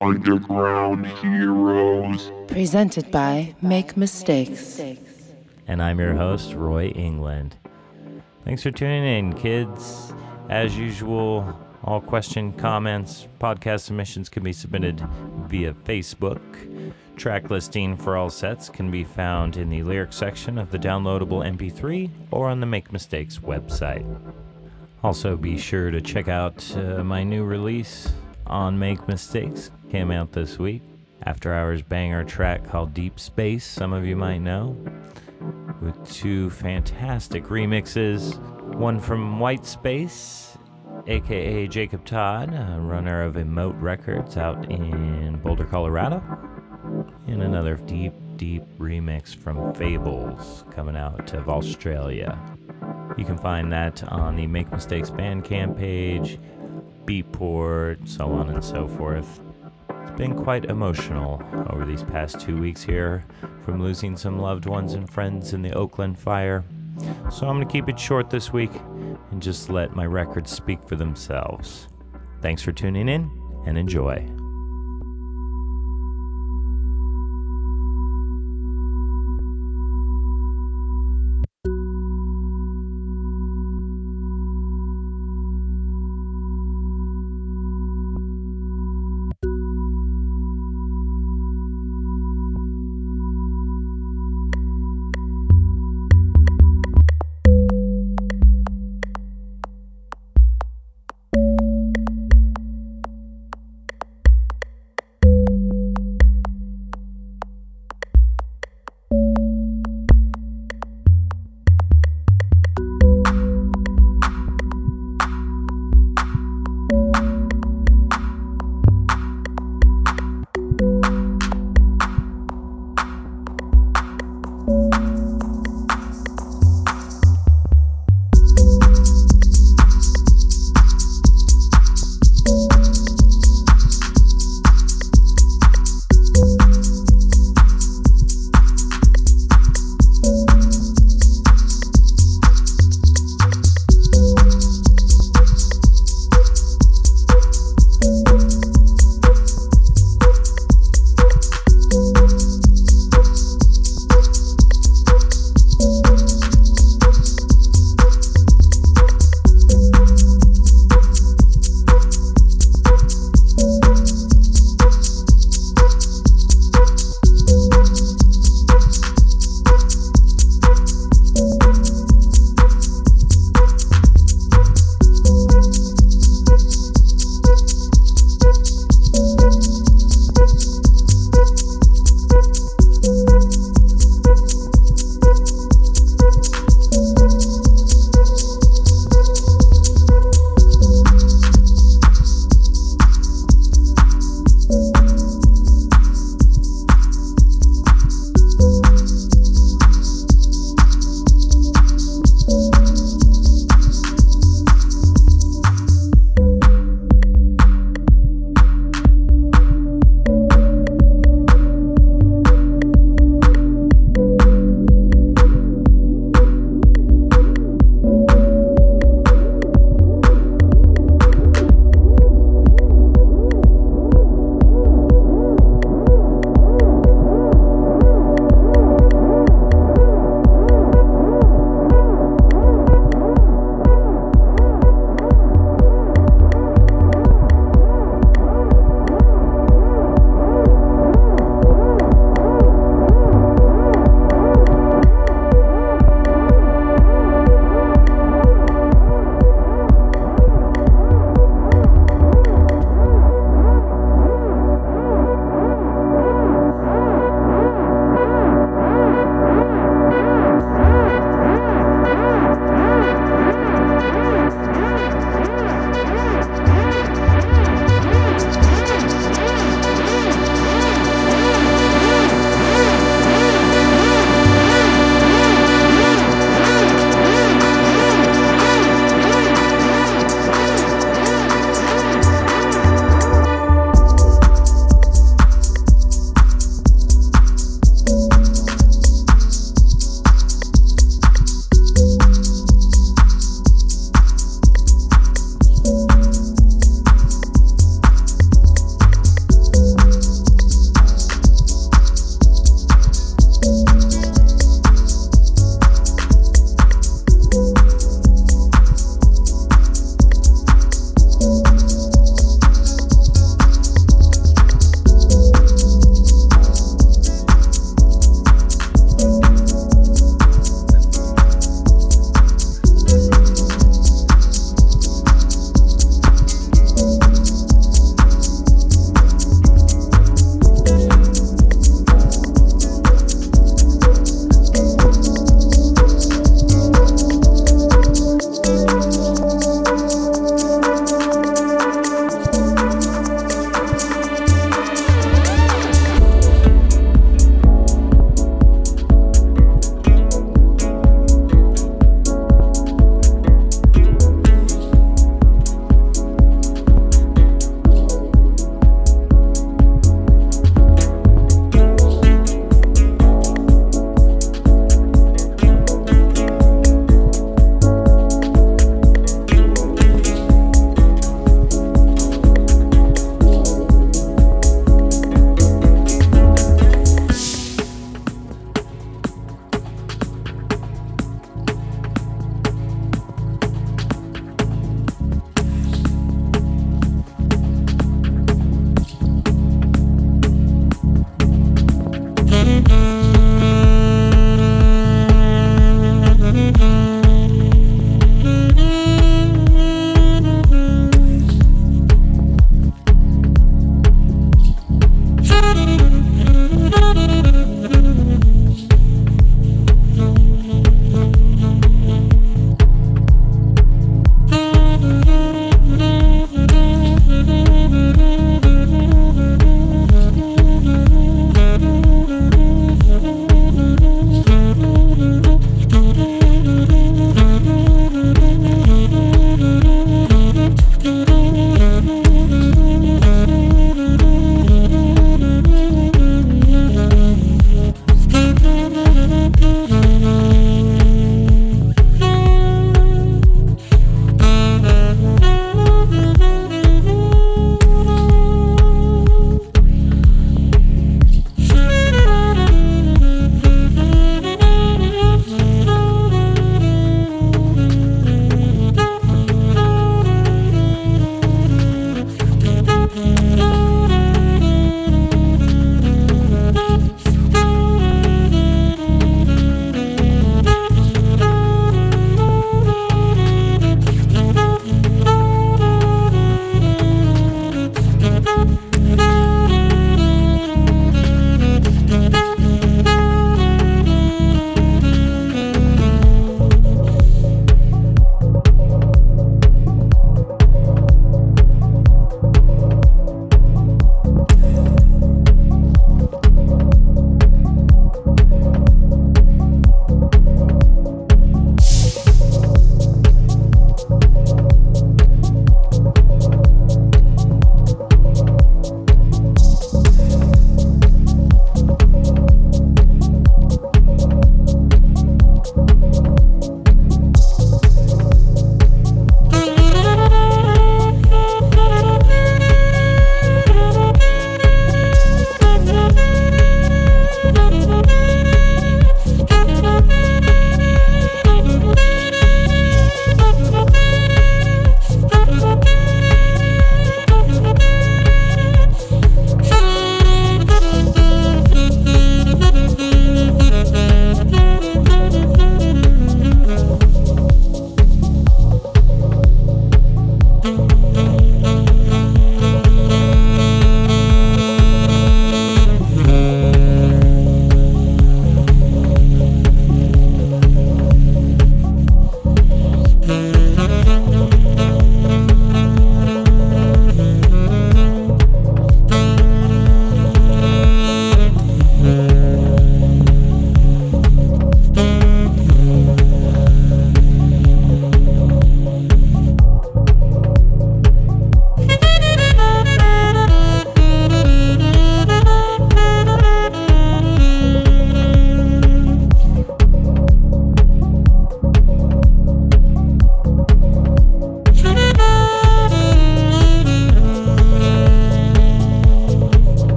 Underground Heroes. Presented by Make Mistakes. And I'm your host, Roy England. Thanks for tuning in, kids. As usual, all question, comments, podcast submissions can be submitted via Facebook. Track listing for all sets can be found in the lyric section of the downloadable MP3 or on the Make Mistakes website. Also, be sure to check out uh, my new release on Make Mistakes. Came out this week. After Hours banger track called Deep Space, some of you might know, with two fantastic remixes. One from White Space, aka Jacob Todd, a runner of Emote Records out in Boulder, Colorado, and another deep, deep remix from Fables coming out of Australia. You can find that on the Make Mistakes Bandcamp page, Beatport, so on and so forth. Been quite emotional over these past two weeks here from losing some loved ones and friends in the Oakland fire. So I'm going to keep it short this week and just let my records speak for themselves. Thanks for tuning in and enjoy.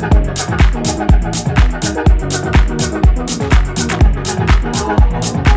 Thank you.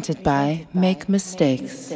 presented by Make Mistakes.